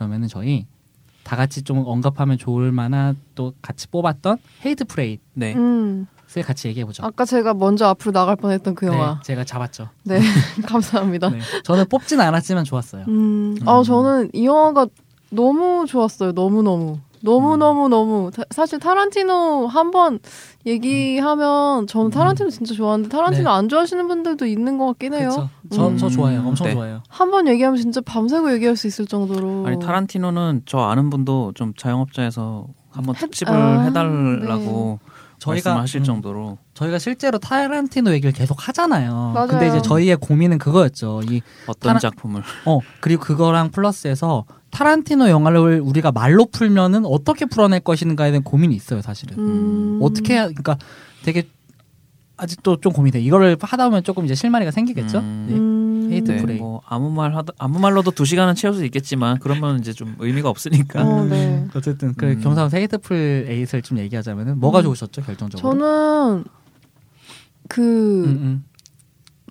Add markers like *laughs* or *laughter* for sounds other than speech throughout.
그러면은 저희 다 같이 좀 언급하면 좋을 만한 또 같이 뽑았던 Hateful Eight를 네. 음, 같이 얘기해 보죠. 아까 제가 먼저 앞으로 나갈 뻔했던 그 영화. 네, 제가 잡았죠. 네, *laughs* *laughs* 감사합니다. 네. 저는 뽑진 않았지만 좋았어요. 음, 아 음. 저는 이 영화가 너무 좋았어요. 너무 너무 너무 너무 너무 사실 타란티노 한 번 얘기하면 저는 타란티노 진짜 좋아하는데 타란티노 네. 안 좋아하시는 분들도 있는 것 같긴 해요. 그렇죠. 저, 저 음, 좋아해요. 엄청 네. 좋아해요. 한 번 얘기하면 진짜 밤새고 얘기할 수 있을 정도로. 아니 타란티노는 저 아는 분도 좀 자영업자에서 한번 해- 특집을 아, 해달라고 저희가 말씀하실 음, 정도로 저희가 실제로 타란티노 얘기를 계속 하잖아요. 맞아요. 근데 이제 저희의 고민은 그거였죠. 이 어떤 타란- 작품을 어, 그리고 그거랑 플러스해서 타란티노 영화를 우리가 말로 풀면은 어떻게 풀어낼 것인가에 대한 고민이 있어요, 사실은. 음. 어떻게 해야, 그러니까 되게 아직도 좀 고민돼. 이거를 하다 보면 조금 이제 실마리가 생기겠죠? 음. 네. 음. 헤이트 네, 프레이. 뭐 아무 말 하다 아무 말로도 두 시간은 채울 수 있겠지만 그러면 이제 좀 의미가 없으니까 어, 네. *laughs* 어쨌든 그 음. 경사원 Hateful Eight을 좀 얘기하자면은 뭐가 좋으셨죠, 결정적으로? 저는 그 음, 음.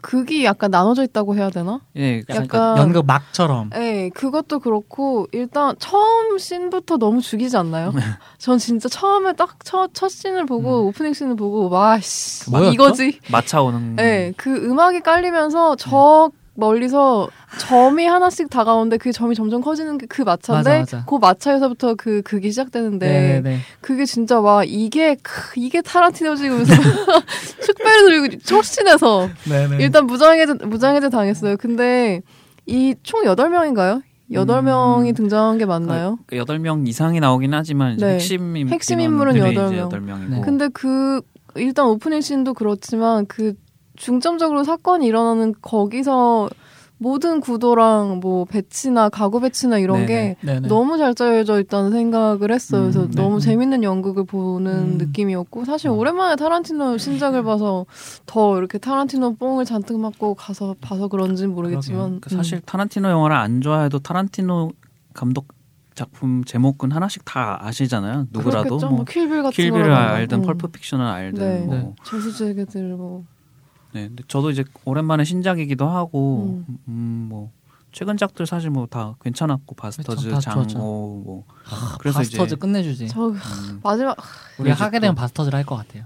극이 약간 나눠져 있다고 해야 되나? 예, 약간 약간- 연극 막처럼. 네, 그것도 그렇고 일단 처음 씬부터 너무 죽이지 않나요? 네. *laughs* 전 진짜 처음에 딱첫 첫 씬을 보고 오프닝 씬을 보고 와씨 음. 이거지. 마차 오는 네, 그 음악이 깔리면서 저 멀리서 점이 하나씩 다가오는데 그 점이 점점 커지는 게 그 마차인데 맞아, 맞아. 그 마차에서부터 그 극이 시작되는데 네네네. 그게 진짜 와 이게 크, 이게 타란티노지 그러면서 *laughs* 축배를 들고 촉신해서 네네. 일단 무장해제 무장해제 당했어요. 근데 이총 8명인가요? 8명이 음. 등장한 게 맞나요? 그 여덟 명 이상이 나오긴 하지만 네. 핵심 인- 인물은 여덟 명. 여덟 명이고 네. 근데 그 일단 오프닝 씬도 그렇지만 그 중점적으로 사건이 일어나는 거기서 모든 구도랑 뭐 배치나 가구 배치나 이런 네네. 게 네네. 너무 잘 짜여져 있다는 생각을 했어요. 그래서 음, 네. 너무 음. 재밌는 연극을 보는 음. 느낌이었고 사실 어. 오랜만에 타란티노 신작을 봐서 더 이렇게 타란티노 뽕을 잔뜩 맞고 가서 봐서 그런지는 모르겠지만 그 사실 타란티노 영화를 안 좋아해도 타란티노 감독 작품 제목은 하나씩 다 아시잖아요. 누구라도 그렇겠죠? 뭐 뭐 킬빌 같은 킬빌을. 알든 음. 펄프 픽션을 알든 네. 뭐 네. 저수지의 개들 뭐 네, 근데 저도 이제 오랜만에 신작이기도 하고 음. 음, 뭐 최근작들 사실 뭐 다 괜찮았고 바스터즈, 장고 좋았죠. 뭐 아, 그래서 바스터즈 이제 끝내주지. 저 음, 마지막 우리가 그래서 하게 되면 또- 바스터즈를 할 것 같아요.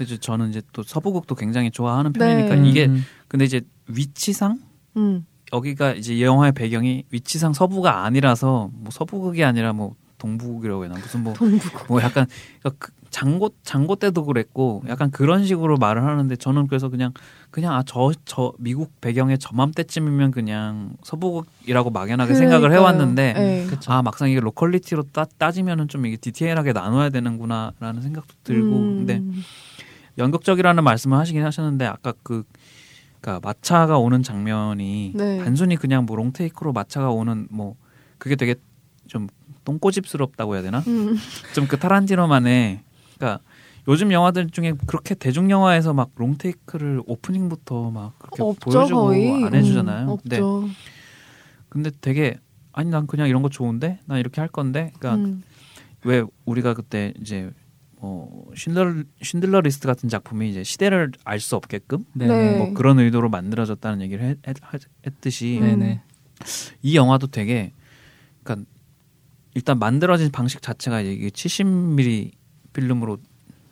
이제 저는 이제 또 서부극도 굉장히 좋아하는 네. 편이니까 음. 이게 음. 근데 이제 위치상 음. 여기가 이제 이 영화의 배경이 위치상 서부가 아니라서 뭐 서부극이 아니라 뭐 동부극이라고 해야 되나 무슨 뭐 동북 뭐 약간 그러니까 그 장고 장고 때도 그랬고 약간 그런 식으로 말을 하는데 저는 그래서 그냥 그냥 아저저 미국 배경의 저맘때쯤이면 그냥 서부극이라고 막연하게 생각을 그러니까요. 해왔는데 네. 아 막상 이게 로컬리티로 따, 따지면은 좀 이게 디테일하게 나눠야 되는구나라는 생각도 들고 음. 근데 연극적이라는 말씀을 하시긴 하셨는데 아까 그 그러니까 마차가 오는 장면이 네. 단순히 그냥 뭐 롱테이크로 마차가 오는 뭐 그게 되게 좀 똥꼬집스럽다고 해야 되나? 음. 좀그 타란티노만의 그러니까 요즘 영화들 중에 그렇게 대중 영화에서 막 롱테이크를 오프닝부터 막 그렇게 없죠 보여주고 거의 안 해주잖아요. 음, 근데 없죠. 근데 되게 아니 난 그냥 이런 거 좋은데 난 이렇게 할 건데 그러니까 음. 왜 우리가 그때 이제 뭐 쉰들러 쉰들러 리스트 같은 작품이 이제 시대를 알 수 없게끔 네. 네. 뭐 그런 의도로 만들어졌다는 얘기를 했, 했, 했듯이 음. 네네. 이 영화도 되게 그러니까 일단 만들어진 방식 자체가 이게 70mm 필름으로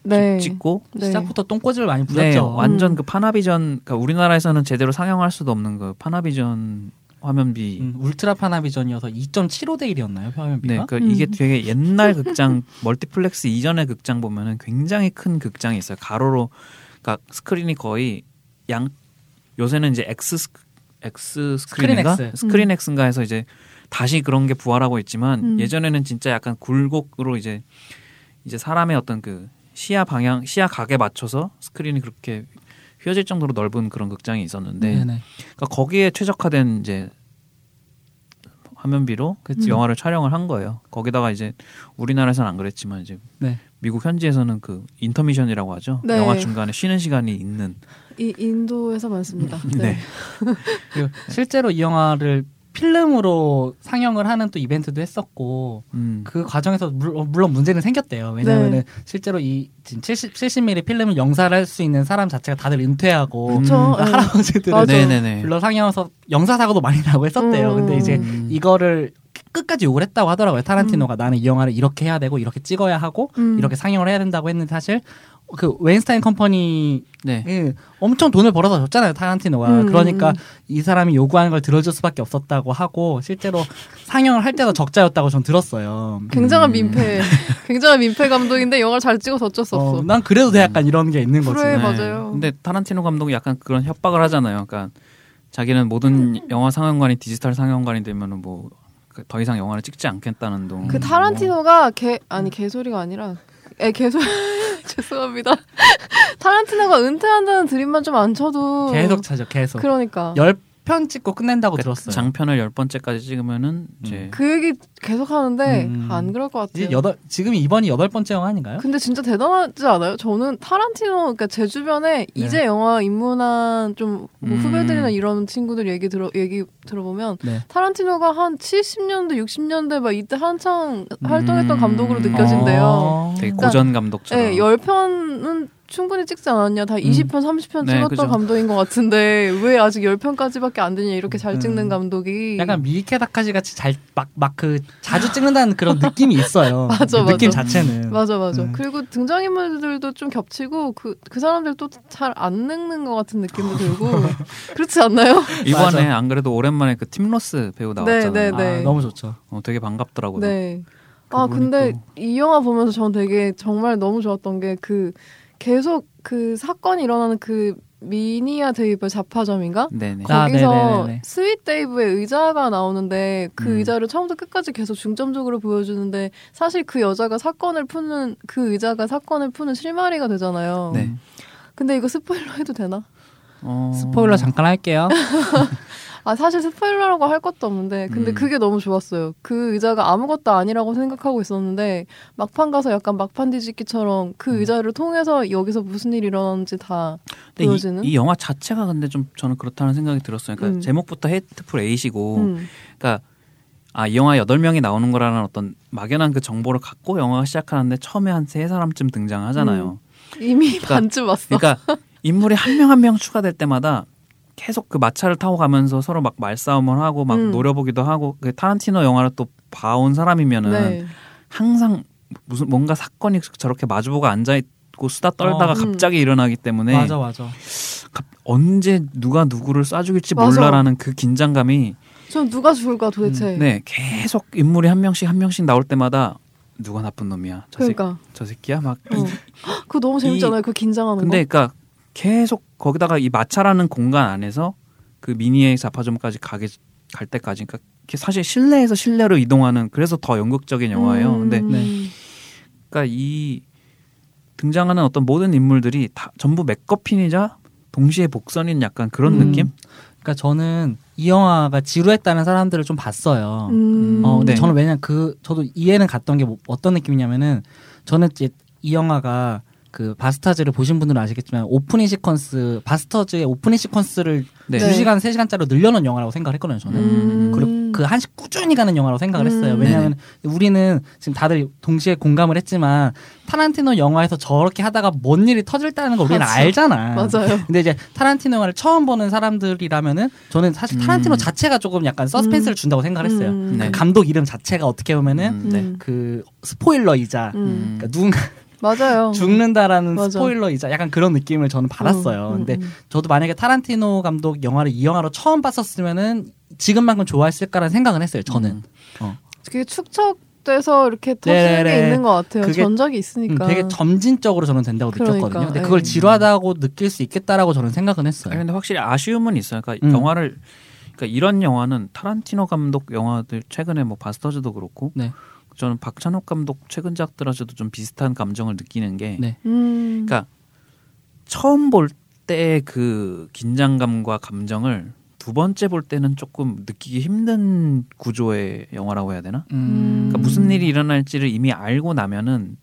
네. 찍고 네. 시작부터 똥꼬집을 많이 네, 부렸죠. 완전 음. 그 파나비전 그러니까 우리나라에서는 제대로 상영할 수도 없는 그 파나비전 화면비 음, 울트라 파나비전이어서 2.75대 1이었나요 화면비가? 네, 그 음. 이게 되게 옛날 *laughs* 극장 멀티플렉스 이전의 극장 보면은 굉장히 큰 극장이 있어요. 가로로 그러니까 스크린이 거의 양 요새는 이제 X 스- X 스크린인가 스크린 X. 스크린 X인가 해서 이제 다시 그런 게 부활하고 있지만 음. 예전에는 진짜 약간 굴곡으로 이제 이제 사람의 어떤 그 시야 방향 시야 각에 맞춰서 스크린이 그렇게 휘어질 정도로 넓은 그런 극장이 있었는데 네네. 그러니까 거기에 최적화된 이제 화면비로 그쵸. 영화를 촬영을 한 거예요. 거기다가 이제 우리나라에서는 안 그랬지만 이제 네. 미국 현지에서는 그 인터미션이라고 하죠. 네. 영화 중간에 쉬는 시간이 있는. 이 인도에서 많습니다. *laughs* 네. 네. 실제로 이 영화를 필름으로 상영을 하는 또 이벤트도 했었고 음. 그 과정에서 물, 어, 물론 문제는 생겼대요. 왜냐하면은 네. 실제로 이 지금 70, 70mm 필름을 영사를 할 수 있는 사람 자체가 다들 은퇴하고 그쵸. 그 네. 할아버지들을. 불러 상영해서 영사 사고도 많이 나고 했었대요. 음. 근데 이제 음. 이거를 끝까지 욕을 했다고 하더라고요. 타란티노가 나는 이 영화를 이렇게 해야 되고 이렇게 찍어야 하고 음. 이렇게 상영을 해야 된다고 했는데 사실 그 웨인스타인 컴퍼니 네. 예, 엄청 돈을 벌어서 줬잖아요 타란티노가 음, 그러니까 음. 이 사람이 요구하는 걸 들어줄 수밖에 없었다고 하고 실제로 상영을 할 때도 적자였다고 전 들었어요. 굉장한 음. 민폐, 굉장한 민폐 감독인데 영화를 잘 찍어서 어쩔 수 없어. 어, 난 그래도 돼 약간 이런 게 있는 거지. 그래. 네. 맞아요. 근데 타란티노 감독이 약간 그런 협박을 하잖아요. 그러니까 자기는 모든 영화 상영관이 디지털 상영관이 되면은 뭐 더 이상 영화를 찍지 않겠다는 둥. 그 타란티노가 개 아니 개소리가 아니라 에 개소 *laughs* 죄송합니다. *laughs* 타란티노가 은퇴한다는 드림만 좀 안 쳐도 계속 차죠 계속. 그러니까 열 편 찍고 끝낸다고 그 들었어요. 장편을 열 번째까지 찍으면은 이제 그 얘기 계속 하는데 음. 안 그럴 것 같아요. 이제 여덟 지금이 이번이 여덟 번째 영화 아닌가요? 근데 진짜 대단하지 않아요? 저는 타란티노 그러니까 제 주변에 이제 영화 입문한 좀뭐 음. 후배들이나 이런 친구들 얘기 들어 얘기 들어보면 네. 타란티노가 한 70년대 60년대 막 이때 한창 활동했던 음. 감독으로 느껴진대요. 어. 되게 그러니까- 고전 감독처럼. 네, 10편은 충분히 찍지 않았냐. 다 20편, 30편 네, 찍었던 그죠. 감독인 것 같은데 왜 아직 10편까지밖에 안 되냐. 이렇게 잘 찍는 음. 감독이. 약간 미케 다카시 같이 잘 막 막 그 자주 찍는다는 그런 느낌이 있어요. *laughs* 맞아, 그 느낌 맞아. 자체는. 맞아, 맞아. 음. 그리고 등장인물들도 좀 겹치고 그, 그 사람들도 잘안 늙는 것 같은 느낌도 들고. *laughs* 그렇지 않나요? *laughs* 이번에 맞아. 안 그래도 오랜만에 그 팀로스 배우 나왔잖아요. 네, 네. 아, 너무 좋죠. 어, 되게 반갑더라고요. 네. 아, 근데 또- 이 영화 보면서 전 되게 정말 너무 좋았던 게그 계속 그 사건이 일어나는 그 미니의 데이브 잡화점인가? 네네. 아, 거기서 네네네네. 스윗 데이브의 의자가 나오는데 그 음. 의자를 처음부터 끝까지 계속 중점적으로 보여주는데 사실 그 여자가 사건을 푸는 그 의자가 사건을 푸는 실마리가 되잖아요. 네. 근데 이거 스포일러 해도 되나? 어... 스포일러 잠깐 할게요. *laughs* 아 사실 스포일러라고 할 것도 없는데 근데 음. 그게 너무 좋았어요. 그 의자가 아무것도 아니라고 생각하고 있었는데 막판 가서 약간 막판 뒤집기처럼 그 음. 의자를 통해서 여기서 무슨 일이 일어나는지 다 보여지는. 이, 이 영화 자체가 근데 좀 저는 그렇다는 생각이 들었어요. 그러니까 음. 제목부터 헤이트풀 에잇이고, 음. 그러니까 아, 이 영화 여덟 명이 나오는 거라는 어떤 막연한 그 정보를 갖고 영화가 시작하는데 처음에 한 세 사람쯤 등장하잖아요. 이미 그러니까- 반쯤 왔어. 그러니까 인물이 한 명 한 명 추가될 때마다 계속 그 마차를 타고 가면서 서로 막 말싸움을 하고 막 음. 노려보기도 하고 그 타란티노 영화를 또 봐온 사람이면은 네. 항상 무슨 뭔가 사건이 저렇게 마주보고 앉아 있고 수다 떨다가 어. 갑자기 일어나기 때문에 맞아 맞아. 갑- 언제 누가 누구를 쏴 죽일지 맞아. 몰라라는 그 긴장감이 전 누가 죽을까 도대체. 네 계속 인물이 한 명씩 한 명씩 나올 때마다 누가 나쁜 놈이야 저, 새, 그러니까. 저 새끼야 막 이- 어. *gasps* 그거 너무 재밌잖아요. 그 긴장하는 근데 거. 그러니까 계속 거기다가 이 마차라는 공간 안에서 그 미니의 자파점까지 가게 갈 때까지 그러니까 사실 실내에서 실내로 이동하는 그래서 더 연극적인 영화예요. 음. 근데 네. 그러니까 이 등장하는 어떤 모든 인물들이 다 전부 맥거핀이자 동시에 복선인 약간 그런 음. 느낌? 그러니까 저는 이 영화가 지루했다는 사람들을 좀 봤어요. 음. 어, 근데 네. 저는 왜냐 그 저도 이해는 갔던 게 뭐- 어떤 느낌이냐면은 저는 이제 이 영화가 그 바스타즈를 보신 분들은 아시겠지만 오프닝 시퀀스 바스터즈의 오프닝 시퀀스를 네. 네. 2시간 3시간짜리로 늘려놓은 영화라고 생각을 했거든요, 저는. 음. 그리고 그 한씩 꾸준히 가는 영화라고 생각을 했어요. 음. 왜냐하면 우리는 지금 다들 동시에 공감을 했지만 타란티노 영화에서 저렇게 하다가 뭔 일이 터질다는 걸 우리는 맞아. 알잖아. 맞아요. 근데 이제 타란티노 영화를 처음 보는 사람들이라면은 저는 사실 타란티노 음. 자체가 조금 약간 서스펜스를 준다고 생각을 했어요. 음. 네. 그 감독 이름 자체가 어떻게 보면은 음, 네. 음. 그 스포일러이자 음. 그러니까 누군가 맞아요. 죽는다라는 맞아. 스포일러이자 약간 그런 느낌을 저는 받았어요. 음, 근데 음, 음. 저도 만약에 타란티노 감독 영화를 이 영화로 처음 봤었으면은 지금만큼 좋아했을까라는 생각은 했어요. 저는. 음. 그게 축적 돼서 이렇게 터지는. 게 있는 것 같아요. 그게- 전작이 음, 있으니까. 되게 점진적으로 저는 된다고 그러니까, 느꼈거든요. 근데 예. 그걸 지루하다고 느낄 수 있겠다라고 저는 생각은 아니, 했어요. 근데 확실히 아쉬움은 있어요. 그러니까 음. 영화를 그러니까 이런 영화는 타란티노 감독 영화들 최근에 뭐 바스터즈도 그렇고 네. 저는 박찬욱 감독 최근작들하고도 좀 비슷한 감정을 느끼는 게 네. 음. 그러니까 처음 볼 때 그 긴장감과 감정을 두 번째 볼 때는 조금 느끼기 힘든 구조의 영화라고 해야 되나? 음. 그러니까 무슨 일이 일어날지를 이미 알고 나면은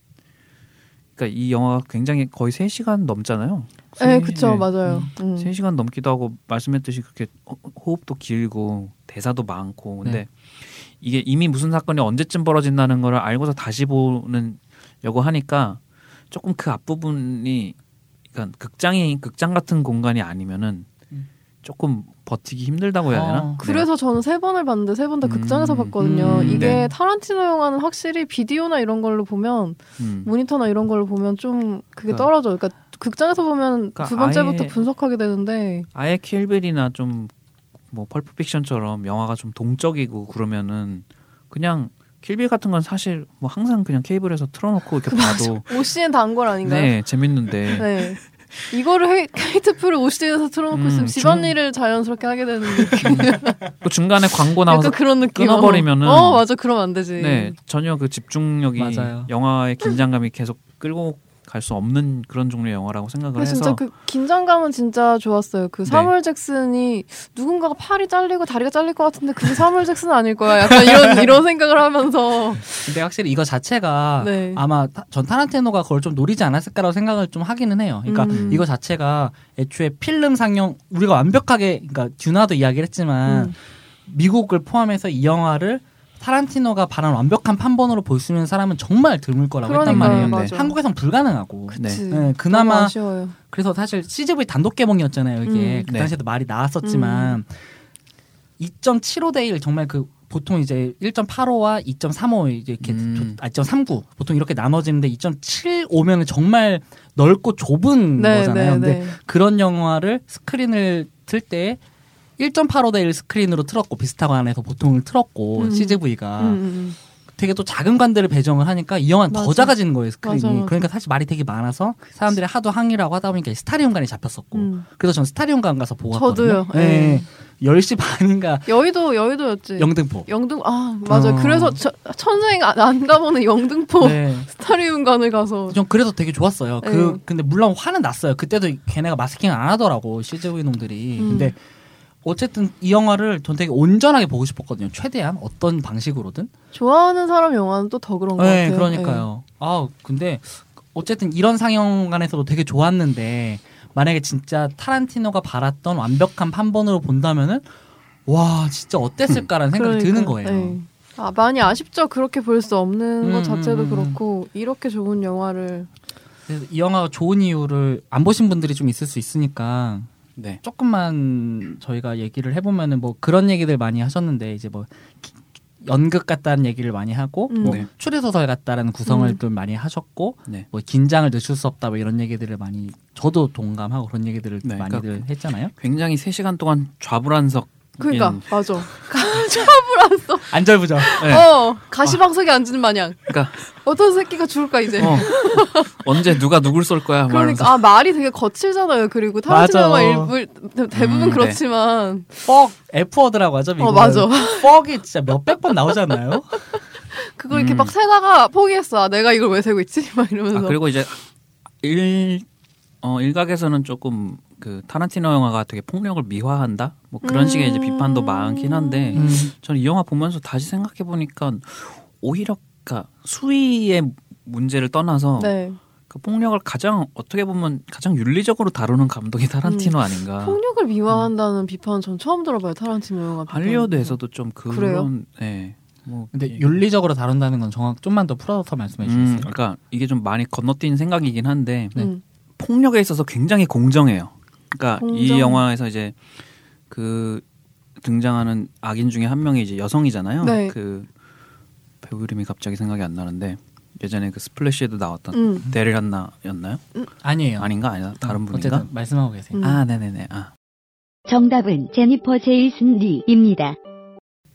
그러니까 이 영화가 굉장히 거의 3시간 넘잖아요. 네, 세- 그쵸, 네. 맞아요. 음. 3시간 넘기도 하고 말씀했듯이 그렇게 호- 호흡도 길고 대사도 많고 근데 네. 이게 이미 무슨 사건이 언제쯤 벌어진다는 걸 알고서 다시 보는 려고 하니까 조금 그 앞부분이 그러니까 극장이 극장 같은 공간이 아니면은 음. 조금 버티기 힘들다고 해야 되나? 어. 그래서 저는 세 번을 봤는데 세 번다 음, 극장에서 봤거든요. 음, 이게 네. 타란티노 영화는 확실히 비디오나 이런 걸로 보면 음. 모니터나 이런 걸로 보면 좀 그게 그러니까- 떨어져. 그러니까 극장에서 보면 그러니까 두 번째부터 아예- 분석하게 되는데 아예 킬빌이나 좀 뭐 펄프 픽션처럼 영화가 좀 동적이고 그러면은 그냥 킬빌 같은 건 사실 뭐 항상 그냥 케이블에서 틀어놓고 이렇게 봐도 OCN 단걸 아닌가요? 네 재밌는데 *laughs* 네. 이거를 헤이, 헤이트풀을 OCN에서 틀어놓고 음, 있으면 중- 집안일을 자연스럽게 하게 되는 느낌. *laughs* 또 중간에 광고 나와서 그런 느낌. 끊어버리면은- 어 맞아 그러면 안 되지. 네 전혀 그 집중력이 맞아요. 영화의 긴장감이 계속 끌고 갈 수 없는 그런 종류의 영화라고 생각을 근데 해서 진짜 그 긴장감은 진짜 좋았어요. 그 네. 사물 잭슨이 누군가가 팔이 잘리고 다리가 잘릴 것 같은데 그게 사물 잭슨 아닐 거야. 약간 이런 *laughs* 이런 생각을 하면서 근데 확실히 이거 자체가 네. 아마 타- 전 타란티노가 그걸 좀 노리지 않았을까라고 생각을 좀 하기는 해요. 그러니까 음. 이거 자체가 애초에 필름 상영 우리가 완벽하게 그러니까 듀나도 이야기를 했지만 음. 미국을 포함해서 이 영화를 타란티노가 바란 완벽한 판본으로 볼 수 있는 사람은 정말 드물 거라고 했단 그러니까요, 말이에요. 맞아. 한국에선 불가능하고. 그치. 네. 네, 그나마 아쉬워요. 그래서 사실 CGV 단독 개봉이었잖아요. 이게 음. 그 네. 당시에도 말이 나왔었지만 2.75대 1 정말 그 보통 이제 1.85와 2.35 이제 이렇게 음. 조- 아, 2.39 보통 이렇게 나눠지는데 2.75면은 정말 넓고 좁은 네, 거잖아요. 네, 근데 네. 그런 영화를 스크린을 틀 때 1.85대 1 스크린으로 틀었고 비스타관에서 보통을 틀었고 음. CGV가 음, 음, 되게 또 작은 관들을 배정을 하니까 이 영화는 더 맞아. 작아지는 거예요 스크린이. 맞아, 맞아. 그러니까 사실 말이 되게 많아서 사람들이 하도 항의를 하고 하다 보니까 스타리움관이 잡혔었고 음. 그래서 전 스타리움관 가서 보고 왔거든요. 저도요. 네. 네. 10시 반인가 여의도 여의도였지. 영등포. 영등 아 맞아. 어. 그래서 저, 천생 안, 안 가보는 영등포 네. *laughs* 스타리움관을 가서 전 그래서 되게 좋았어요. 그 네. 근데 물론 화는 났어요. 그때도 걔네가 마스킹 안 하더라고 CGV 놈들이. 음. 근데 어쨌든 이 영화를 전 되게 온전하게 보고 싶었거든요. 최대한 어떤 방식으로든. 좋아하는 사람 영화는 또 더 그런 것 네, 같아요. 그러니까요. 아, 근데 어쨌든 이런 상영관에서도 되게 좋았는데 만약에 진짜 타란티노가 바랐던 완벽한 판본으로 본다면은 와 진짜 어땠을까라는 네. 생각이 드는 그러니까요. 거예요. 네. 아 많이 아쉽죠. 그렇게 볼 수 없는 음, 것 자체도 음, 음. 그렇고 이렇게 좋은 영화를 이 영화가 좋은 이유를 안 보신 분들이 좀 있을 수 있으니까 네. 조금만 저희가 얘기를 해보면은 뭐 그런 얘기들 많이 하셨는데 이제 뭐 기- 연극 같다는 얘기를 많이 하고 음. 뭐 네. 추리소설 같다라는 구성을 음. 좀 많이 하셨고 네. 뭐 긴장을 늦출 수 없다 뭐 이런 얘기들을 많이 저도 동감하고 그런 얘기들을 네, 많이들 했잖아요. 굉장히 3 시간 동안 좌불안석 그러니까 예. 맞아. *laughs* 안절부절. 네. *laughs* 어 가시방석에 앉는 마냥 그러니까 어떤 새끼가 죽을까 이제. 어, 언제 누가 누굴 쏠 거야 막 이러면서. 그러니까 아 말이 되게 거칠잖아요. 그리고. 영화 일부 대- 대부분 음, 네. 그렇지만 퍽 F워드라고 하죠. 미국은. 어 맞아. 퍽이 진짜 몇백 번 나오잖아요. *laughs* 그걸 이렇게 음. 막 세다가 포기했어. 아, 내가 이걸 왜 세고 있지? 막 이러면서. 아, 그리고 이제 일 어, 일각에서는 조금 그 타란티노 영화가 되게 폭력을 미화한다 뭐 그런 음. 식의 이제 비판도 많긴 한데 음. 저는 이 영화 보면서 다시 생각해 보니까 오히려 그러니까 수위의 문제를 떠나서 네. 그 폭력을 가장 어떻게 보면 가장 윤리적으로 다루는 감독이 타란티노 음. 아닌가. 폭력을 미화한다는 비판 전 처음 들어봐요. 타란티노 영화. 할리우드에서도 좀 그런 그래요? 예. 뭐 근데 예. 윤리적으로 다룬다는 건 정확 좀만 더 풀어서 말씀해 음, 주세요. 그러니까 이게 좀 많이 건너뛴 생각이긴 한데 네. 음. 폭력에 있어서 굉장히 공정해요. 그러니까 이 공정. 영화에서 이제 그 등장하는 악인 중에 한 명이 이제 여성이잖아요. 네. 그 배우 이름이 갑자기 생각이 안 나는데 예전에 그 스플래시에도 나왔던 음. 데릴 한나였나요? 아니에요. 아닌가 아니다 다른 분인가? 어쨌든 말씀하고 계세요. 음. 아 네 네 네 아 정답은 제니퍼 제이슨 리입니다.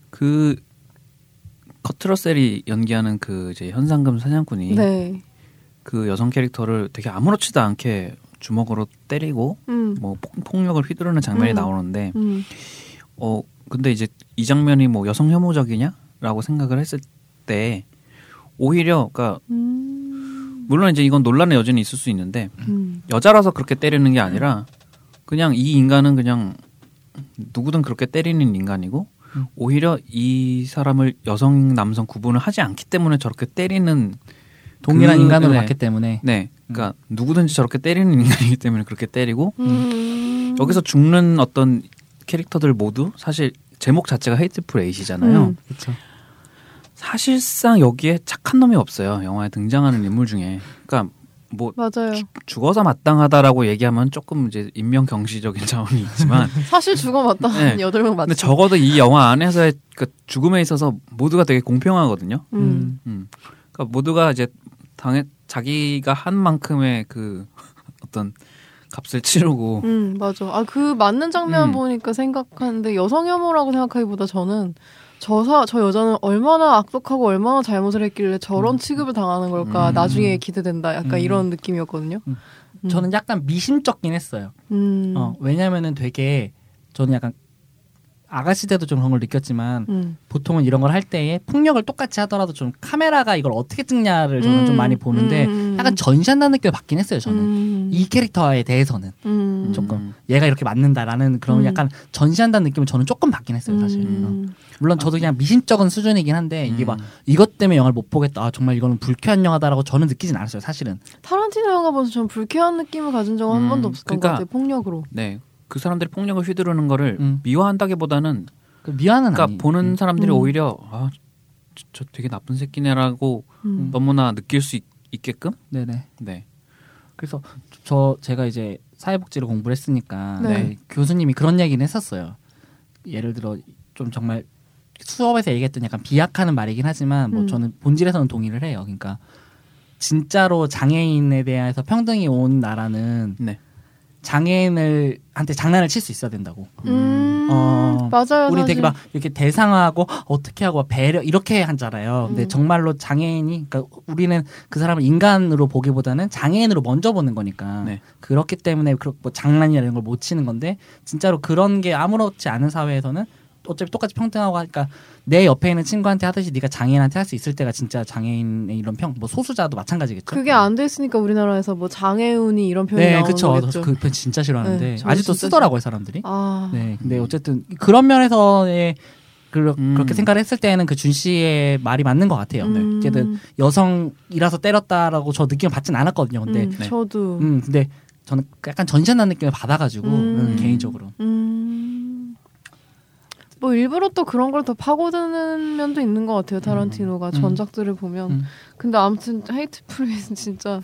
그 커트러셀이 연기하는 그 이제 현상금 사냥꾼이 네. 그 여성 캐릭터를 되게 아무렇지도 않게 주먹으로 때리고 음. 뭐 폭, 폭력을 휘두르는 장면이 음. 나오는데 음. 어 근데 이제 이 장면이 뭐 여성 혐오적이냐라고 생각을 했을 때 오히려 그러니까 음. 물론 이제 이건 논란의 여전히 있을 수 있는데 음. 여자라서 그렇게 때리는 게 아니라 그냥 이 인간은 그냥 누구든 그렇게 때리는 인간이고 음. 오히려 이 사람을 여성 남성 구분을 하지 않기 때문에 저렇게 때리는 동일한 그- 인간으로 네. 봤기 때문에 네 그러니까 누구든지 저렇게 때리는 인간이기 때문에 그렇게 때리고 음. 여기서 죽는 어떤 캐릭터들 모두 사실 제목 자체가 헤이트풀 에이시잖아요. 음. 그렇죠. 사실상 여기에 착한 놈이 없어요. 영화에 등장하는 인물 중에. 그러니까 뭐 맞아요. 죽어서 마땅하다라고 얘기하면 조금 이제 인명 경시적인 *laughs* 차원이 있지만 *laughs* 사실 죽어 마땅한 네. 여덟 명 맞죠. 근데 적어도 이 영화 안에서의 그 죽음에 있어서 모두가 되게 공평하거든요. 음. 음. 그러니까 모두가 이제 당해 자기가 한 만큼의 그 *laughs* 어떤 값을 치르고 음, 맞아. 아, 그 맞는 장면 음. 보니까 생각하는데 여성 혐오라고 생각하기보다 저는 저 사, 저 여자는 얼마나 악독하고 얼마나 잘못을 했길래 저런 취급을 당하는 걸까 음. 나중에 기대된다. 약간 음. 이런 느낌이었거든요. 음. 음. 저는 약간 미심쩍긴 했어요. 음. 어, 왜냐면은 되게 저는 약간 아가씨 때도 좀 그런 걸 느꼈지만 음. 보통은 이런 걸 할 때에 폭력을 똑같이 하더라도 좀 카메라가 이걸 어떻게 찍냐를 저는 좀 음, 많이 보는데 음, 음. 약간 전시한다는 느낌을 받긴 했어요 저는 음. 이 캐릭터에 대해서는 음. 조금 얘가 이렇게 맞는다라는 그런 음. 약간 전시한다는 느낌을 저는 조금 받긴 했어요 사실 음. 어. 물론 저도 그냥 미심쩍은 수준이긴 한데 이게 막 음. 이것 때문에 영화를 못 보겠다 아, 정말 이거는 불쾌한 영화다라고 저는 느끼진 않았어요 사실은 타란티노 영화 보면서 전 불쾌한 느낌을 가진 적은 한 음, 번도 없었던 그러니까 것 같아요. 폭력으로. 네. 그 사람들이 폭력을 휘두르는 거를 음. 미워한다기보다는 그 미안은 그러니까 아니 보는 음. 사람들이 음. 오히려 아, 저, 저 되게 나쁜 새끼네라고 음. 너무나 느낄 수 있, 있게끔 네네 네. 그래서 저 제가 이제 사회복지를 공부를 했으니까 네. 네, 교수님이 그런 얘기는 했었어요. 예를 들어 좀 정말 수업에서 얘기했던 약간 비약하는 말이긴 하지만 뭐 음. 저는 본질에서는 동의를 해요. 그러니까 진짜로 장애인에 대해서 평등이 온 나라는 네. 장애인을 한테 장난을 칠 수 있어야 된다고. 음. 어, 맞아요. 우리 사실. 되게 막 이렇게 대상하고 어떻게 하고 배려 이렇게 하잖아요. 근데 음. 정말로 장애인이 그러니까 우리는 그 사람을 인간으로 보기보다는 장애인으로 먼저 보는 거니까 네. 그렇기 때문에 그뭐 장난이나 이런 걸 못 치는 건데 진짜로 그런 게 아무렇지 않은 사회에서는 어차피 똑같이 평등하고 하니까 내 옆에 있는 친구한테 하듯이 네가 장애인한테 할 수 있을 때가 진짜 장애인의 이런 평 뭐 소수자도 마찬가지겠죠. 그게 안 돼 있으니까 우리나라에서 뭐 장애운이 이런 표현이 네, 나오는 그쵸. 거겠죠. 그 표현 진짜 싫어하는데 네, 아직도 진짜 쓰더라고요 사람들이. 아. 네, 근데 어쨌든 그런 면에서의 그, 음. 그렇게 생각을 했을 때는 그 준 씨의 말이 맞는 것 같아요. 네. 음. 어쨌든 여성이라서 때렸다라고 저 느낌을 받진 않았거든요. 근데 음, 네. 저도. 음, 근데 저는 약간 전시한다는 느낌을 받아가지고 음. 음, 개인적으로. 음. 뭐 일부러 또 그런 걸 더 파고드는 면도 있는 것 같아요 타란티노가 음. 전작들을 보면 음. 근데 아무튼 헤이트 프레이는 *laughs* 진짜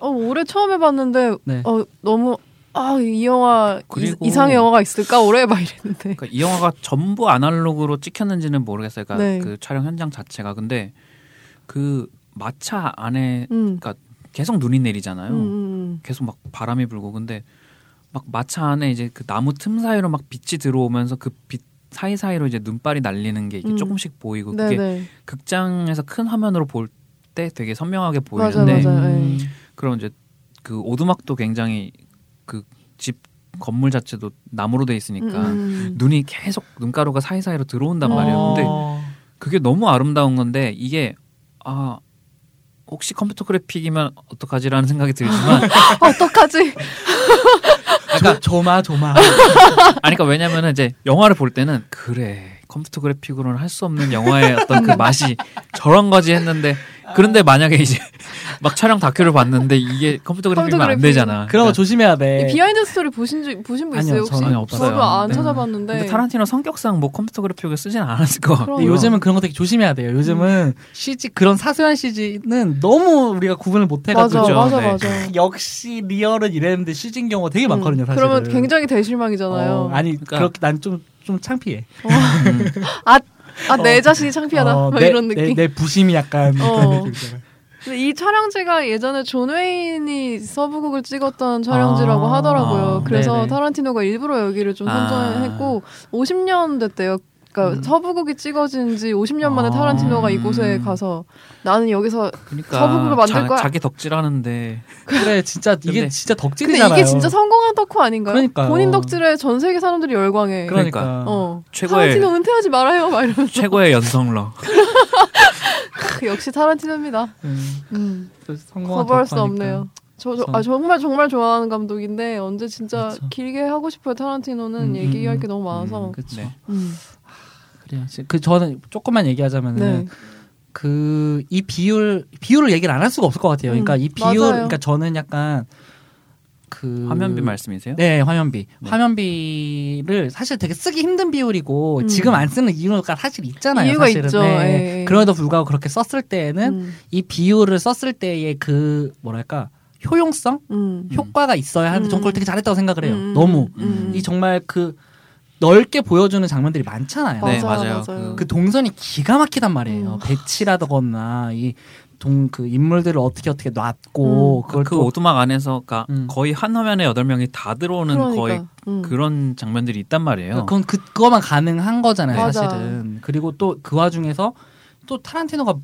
어 올해 처음 해봤는데 네. 어 너무 아 이 영화 이, 이상의 영화가 있을까 올해 막 이랬는데 그러니까 이 영화가 전부 아날로그로 찍혔는지는 모르겠어요. 그러니까 네. 그 촬영 현장 자체가 근데 그 마차 안에 음. 계속 눈이 내리잖아요. 음, 음, 계속 막 바람이 불고 근데 막 마차 안에 이제 그 나무 틈 사이로 막 빛이 들어오면서 그빛 사이 사이로 이제 눈발이 날리는 게 이게 음. 조금씩 보이고 음. 그게 네네 극장에서 큰 화면으로 볼 때 되게 선명하게 맞아 보이는데 맞아 음. 예. 그럼 이제 그 오두막도 굉장히 그 집 건물 자체도 나무로 돼 있으니까 음, 눈이 계속 눈가루가 사이사이로 들어온단 어. 말이에요. 근데 그게 너무 아름다운 건데 이게 아 혹시 컴퓨터 그래픽이면 어떡하지라는 생각이 들지만 *laughs* 어떡하지 *laughs* 그러니까 조마 조마. 아니 그러니까 왜냐면은 이제 영화를 볼 때는 그래 컴퓨터 그래픽으로는 할 수 없는 영화의 어떤 그 맛이 저런 거지 했는데 그런데 만약에 이제 *laughs* 막 촬영 다큐를 봤는데 이게 컴퓨터 그래픽이면 안. 되잖아. 그런 거 조심해야 돼. 이 비하인드 스토리 보신 줄 보신 분 있어요 아니요, 혹시 저는 없어요. 저도 안 네. 찾아봤는데 근데 타란티노 성격상 뭐 컴퓨터 그래픽을 쓰진 않았을 것 같고. 근데 요즘은 그런 거 되게 조심해야 돼요. 요즘은 CG 그런 사소한 CG는 너무 우리가 구분을 못 맞아 해가지고 그죠? 맞아 네. 맞아 역시 리얼은 이랬는데 CG인 경우가 되게 많거든요. 음, 사실은. 그러면 굉장히 대실망이잖아요 어, 아니 그러니까- 그렇게 난좀좀 창피해. 음. 아 내 자신이 창피하다 어, 막 내, 이런 느낌 내, 내 부심이 약간 어. 근데 이 촬영지가 예전에 존 웨인이 서부극을 찍었던 촬영지라고 아, 하더라고요. 그래서 네네. 타란티노가 일부러 여기를 좀 아. 선정했고 50년 됐대요. 그러니까 음. 서브곡이 찍어진 지 50년 만에 아. 타란티노가 이곳에 음. 가서 나는 여기서 그러니까 서브극을 만들 자, 거야. 자기 덕질하는데 *laughs* 그래 진짜 이게 근데- 진짜 근데 덕질이잖아요. 이게 진짜 성공한 덕후 아닌가요? 그러니까요. 본인 덕질에 전 세계 사람들이 열광해. 그러니까. 어. 최고의- 타란티노 은퇴하지 말아요. 막 이러면서. 최고의 연성러. 역시 타란티노입니다. 음, 음. 성공한 거부할 수. 없네요. 저, 저, 전- 아, 정말 정말 좋아하는 감독인데 언제 진짜 그쵸. 길게 하고 싶어요 타란티노는 음, 얘기할 음, 게 너무 많아서 음, 그쵸. 네. 음. 그래요. 그 저는 조금만 얘기하자면은 네. 그이 비율 비율을 얘기를 안 할 수가 없을 것 같아요. 그러니까 음, 이 비율 맞아요. 그러니까 저는 약간 그 화면비 말씀이세요? 네, 화면비. 네. 화면비를 사실 되게 쓰기 힘든 비율이고 음. 지금 안 쓰는 이유가 사실 있잖아요. 이유가 사실은. 있죠. 네. 예. 그럼에도 불구하고 그렇게 썼을 때에는 음. 이 비율을 썼을 때의 그 뭐랄까 효용성, 음. 효과가 있어야 하는데 전 그걸 음. 되게 잘했다고 생각을 해요. 음. 너무 음. 이 정말 그 넓게 보여주는 장면들이 많잖아요. 네, 맞아요, 맞아요. 맞아요. 그 동선이 기가 막히단 말이에요. 음. 배치라거나 이 동 그 인물들을 어떻게 어떻게 놨고 그걸 그또 오두막 안에서가 음. 거의 한 화면에 여덟 명이 다 들어오는 그러니까. 거의 음. 그런 장면들이 있단 말이에요. 그건 그 그거만 가능한 거잖아요, 맞아. 사실은. 그리고 또 그 와중에서 또 타란티노가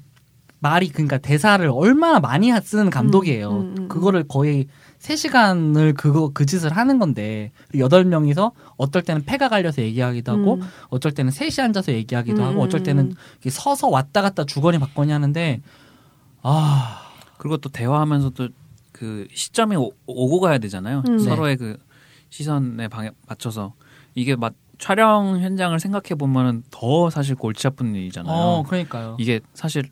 말이 그러니까 대사를 얼마나 많이 쓰는 감독이에요. 음, 음, 음, 그거를 거의 3시간을 그거 그 짓을 하는 건데 여덟 명이서 어떨 때는 폐가 갈려서 얘기하기도 하고 음. 어쩔 때는 셋이 앉아서 얘기하기도 음, 하고 어쩔 때는 이렇게 서서 왔다 갔다 주거니 받거니 하는데 아 그리고 또 대화하면서도 그 시점에 오, 고 가야 되잖아요. 음. 서로의 그 시선에 방에 맞춰서 이게 막 촬영 현장을 생각해 보면은 더 사실 골치 아픈 일이잖아요. 어, 그러니까요. 이게 사실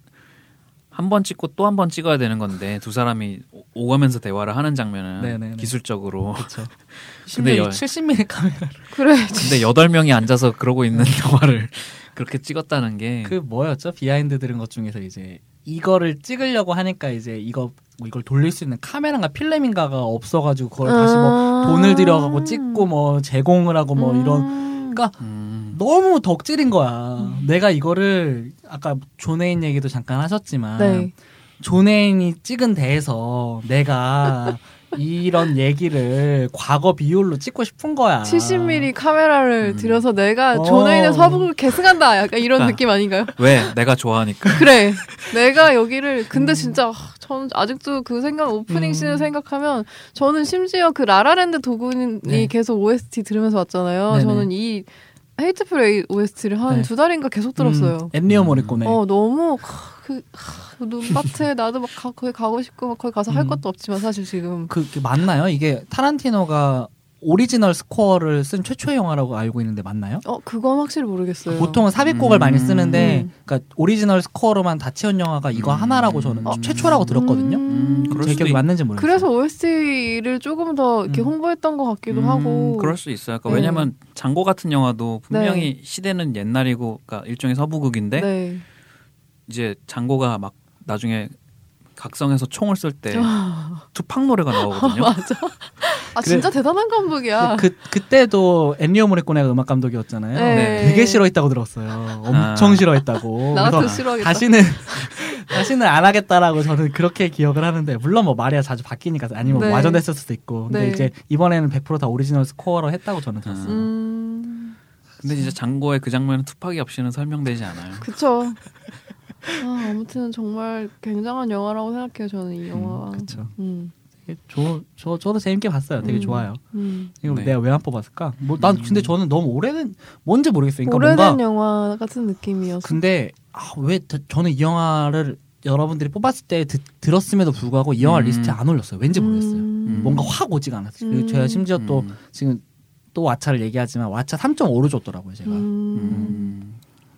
한 번 찍고 또 한 번 찍어야 되는 건데 두 사람이 오- 오가면서 대화를 하는 장면은 네네네. 기술적으로 그렇죠. *laughs* 근데 여- 70mm 카메라 그래. 근데 여덟 명이 앉아서 그러고 있는 *laughs* 영화를 그렇게 찍었다는 게 그 뭐였죠? 비하인드 들은 것 중에서 이제 이거를 찍으려고 하니까 이제 이거 뭐 이걸 돌릴 수 있는 카메라인가 필름인가가 없어가지고 그걸 다시 뭐 아. 돈을 들여가고 찍고 뭐 제공을 하고 뭐 이런 음. 그러니까 음, 너무 덕질인 거야. 내가 이거를 아까 존 웨인 얘기도 잠깐 하셨지만 네. 존에인이 찍은 데에서 내가 이런 얘기를 과거 비율로 찍고 싶은 거야. 70mm 카메라를 음. 들여서 내가 어. 조나인의 서북을 계승한다. 약간 이런 아. 느낌 아닌가요? 왜 내가 좋아하니까 *laughs* 그래. 내가 여기를 *laughs* 근데 진짜 하, 저는 아직도 그 생각 오프닝 음. 씬을 생각하면 저는 심지어 그 라라랜드 도군이 네. 계속 OST 들으면서 왔잖아요. 네네. 저는 이 헤이트풀 OST를 한 네. 두 달인가 계속 들었어요. 음, 엔니오 모리꼬네. 어 너무 하, 그 하, 눈밭에 *laughs* 나도 막 가, 거기 가고 싶고 막 거기 가서 할 음. 것도 없지만 사실 지금 그, 그 맞나요? 이게 타란티노가 오리지널 스코어를 쓴 최초의 영화라고 알고 있는데 맞나요? 어 그건 확실히 모르겠어요. 보통은 삽입곡을 음. 많이 쓰는데, 음. 그러니까 오리지널 스코어로만 다 채운 영화가 이거 음. 하나라고 저는 어. 최초라고 들었거든요. 음, 그럴 제 기억이 있- 맞는지 모르겠어요. 그래서 OST를 조금 더 이렇게 음. 홍보했던 것 같기도 음, 하고. 그럴 수 있어요. 그러니까 네. 왜냐면 장고 같은 영화도 분명히 시대는 옛날이고 그러니까 일종의 서부극인데 네. 이제 장고가 막 나중에 각성해서 총을 쏠때 아, *laughs* 투팍 노래가 나오거든요. *laughs* 맞아. 아 진짜 대단한 감독이야. 그 그때도 엔니오 모리꼬네가 음악 감독이었잖아요. 네. 되게 싫어했다고 들었어요. 엄청 아. 싫어했다고. *laughs* 나 같은 그래서 싫어하겠다. 다시는 *laughs* 다시는 안 하겠다라고 저는 그렇게 기억을 하는데 물론 뭐 말이야 자주 바뀌니까 아니면 네. 와전됐을 수도 있고. 근데 네. 이제 이번에는 100%다 오리지널 스코어로 했다고 저는 들었어요. 음, 근데 진짜 장고의 그 장면은 투팍이 없이는 설명되지 않아요. 그쵸. 아, 아무튼 정말 굉장한 영화라고 생각해요. 저는 이 영화. 그쵸. 음, 되게 저, 저 저도 재밌게 봤어요. 되게 음. 좋아요. 음. 이거 네. 내가 왜 안 뽑았을까? 뭐 난 근데 저는 너무 오래된 뭔지 모르겠어요. 그러니까 오래된 뭔가 영화 같은 느낌이었어. 근데 아, 왜 저- 저는 이 영화를 여러분들이 뽑았을 때 듣, 들었음에도 불구하고 이 영화 음. 리스트에 안 올렸어요. 왠지 모르겠어요. 음. 뭔가 확 오지가 않았어요. 그리고 음. 제가 심지어 또 음. 지금 또 왓챠를 얘기하지만 왓챠 3.5로 줬더라고요. 제가. 음. 음.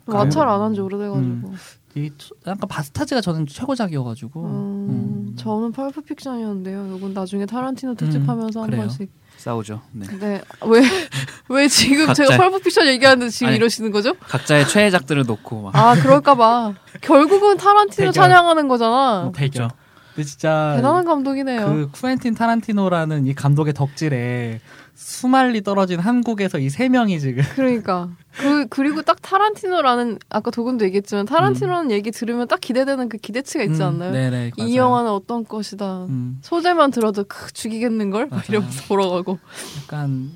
마찰 안한 지 오래돼가지고. 음. 이 초- 약간 바스타즈가 저는 최고작이어가지고. 음, 음. 저는 펄프 픽션이었는데요. 이건 나중에 타란티노 음, 특집하면서 한 그래요. 번씩. 싸우죠. 네. 네. 왜, *laughs* 왜 지금 각자- 제가 펄프 픽션 얘기하는데 지금 아니. 이러시는 거죠? 각자의 최애작들을 놓고 막 아, 그럴까봐. 결국은 타란티노 대결. 찬양하는 거잖아. 뭐 대결. 그렇죠. 근데 진짜 대단한 감독이네요. 그 쿠엔틴 타란티노라는 이 감독의 덕질에 수말리 떨어진 한국에서 이 세 명이 지금 그러니까. 그, 그리고 딱 타란티노라는, 아까 도금도 얘기했지만, 타란티노라는 얘기 들으면 딱 기대되는 그 기대치가 있지 음, 않나요? 네네. 이 맞아요. 영화는 어떤 것이다. 음, 소재만 들어도 크, 죽이겠는걸? 막 맞아요. 이러면서 보러 가고. 약간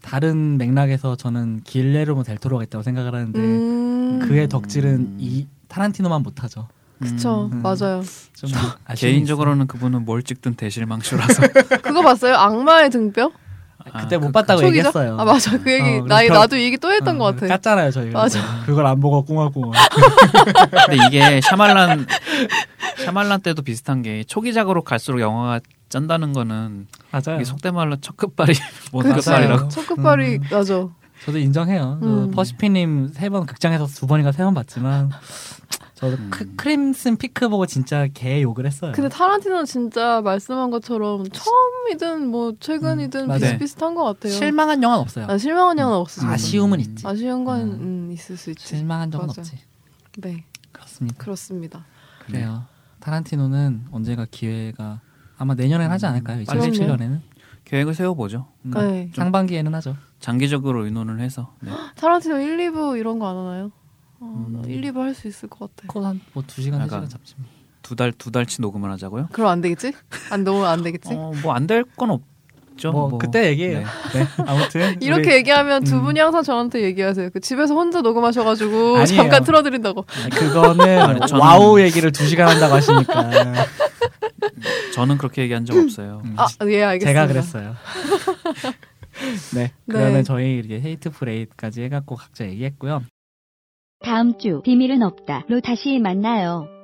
다른 맥락에서 저는 길레르모 델토로가 있다고 생각을 하는데 음. 그의 덕질은 이 타란티노만 못하죠. 그쵸, 음. 맞아요. 좀 개인적으로는 그분은 뭘 찍든 대실망쇼라서 *laughs* 그거 봤어요? 악마의 등뼈? 있어요. 그때 아, 못 그- 봤다고 초기죠? 얘기했어요. 아, 맞아. 그 얘기, 어, 나, 나도 이 얘기 또 했던 어, 것 같아. 깠잖아요 저희가. 맞아. *laughs* 그걸 안 보고 꿍하고. *laughs* 근데 이게 샤말란 샤말란 때도 비슷한 게 초기작으로 갈수록 영화가 짠다는 거는 맞아요. 속된 말로 첫 끝발이 *laughs* 못 그쵸. 끝발이라고. 첫 끝발이, 음. 맞아. 저도 인정해요. 저 음. 퍼시피님 세 번 극장에서 두 번인가 세 번 봤지만 저도 음. 크, 크림슨 피크 보고 진짜 개 욕을 했어요. 근데 타란티노는 진짜 말씀한 것처럼 처음이든 뭐 최근이든 음. 비슷비슷한 것 같아요. 실망한 영화는 없어요. 아, 실망한 영화는 없어. 저는. 아쉬움은 있지. 아쉬운 건 음. 음, 있을 수 있지. 실망한 적은 맞아. 없지. 네, 그렇습니다. 그렇습니다. 그래요. 타란티노는 언제가 기회가 아마 내년엔 하지 않을까요? 빨리 2017년에는 계획을 세워보죠. 음. 네. 좀- 상반기에는 하죠. 장기적으로 의논을 해서 네. *gasps* 타란티노 1, 2부 이런 거 안 하나요? 어, 음. 1, 2부 할 수 있을 것 같아. 그거 한뭐 2시간, 약간 3시간 잡지. 뭐. 두달 두 달치 녹음을 하자고요. 그럼 안 되겠지? 안 너무 안 되겠지? 어, 뭐 안 될 건 없죠. 뭐, 그때 얘기해요. 네. 네. 아무튼 *laughs* 이렇게 우리- 얘기하면 두 음. 분이 항상 저한테 얘기하세요. 그 집에서 혼자 녹음하셔가지고 *laughs* 아니에요. 잠깐 틀어드린다고. 아니, 그거는 아니, *laughs* 저는- 와우 얘기를 2시간 한다고 하시니까 저는 그렇게 얘기한 적 없어요. 음. 아, 예, 알겠습니다. 제가 그랬어요. 네, 그러면 네. 저희 이렇게 헤이트 프레이까지 해갖고 각자 얘기했고요. 다음 주 비밀은 없다로 다시 만나요.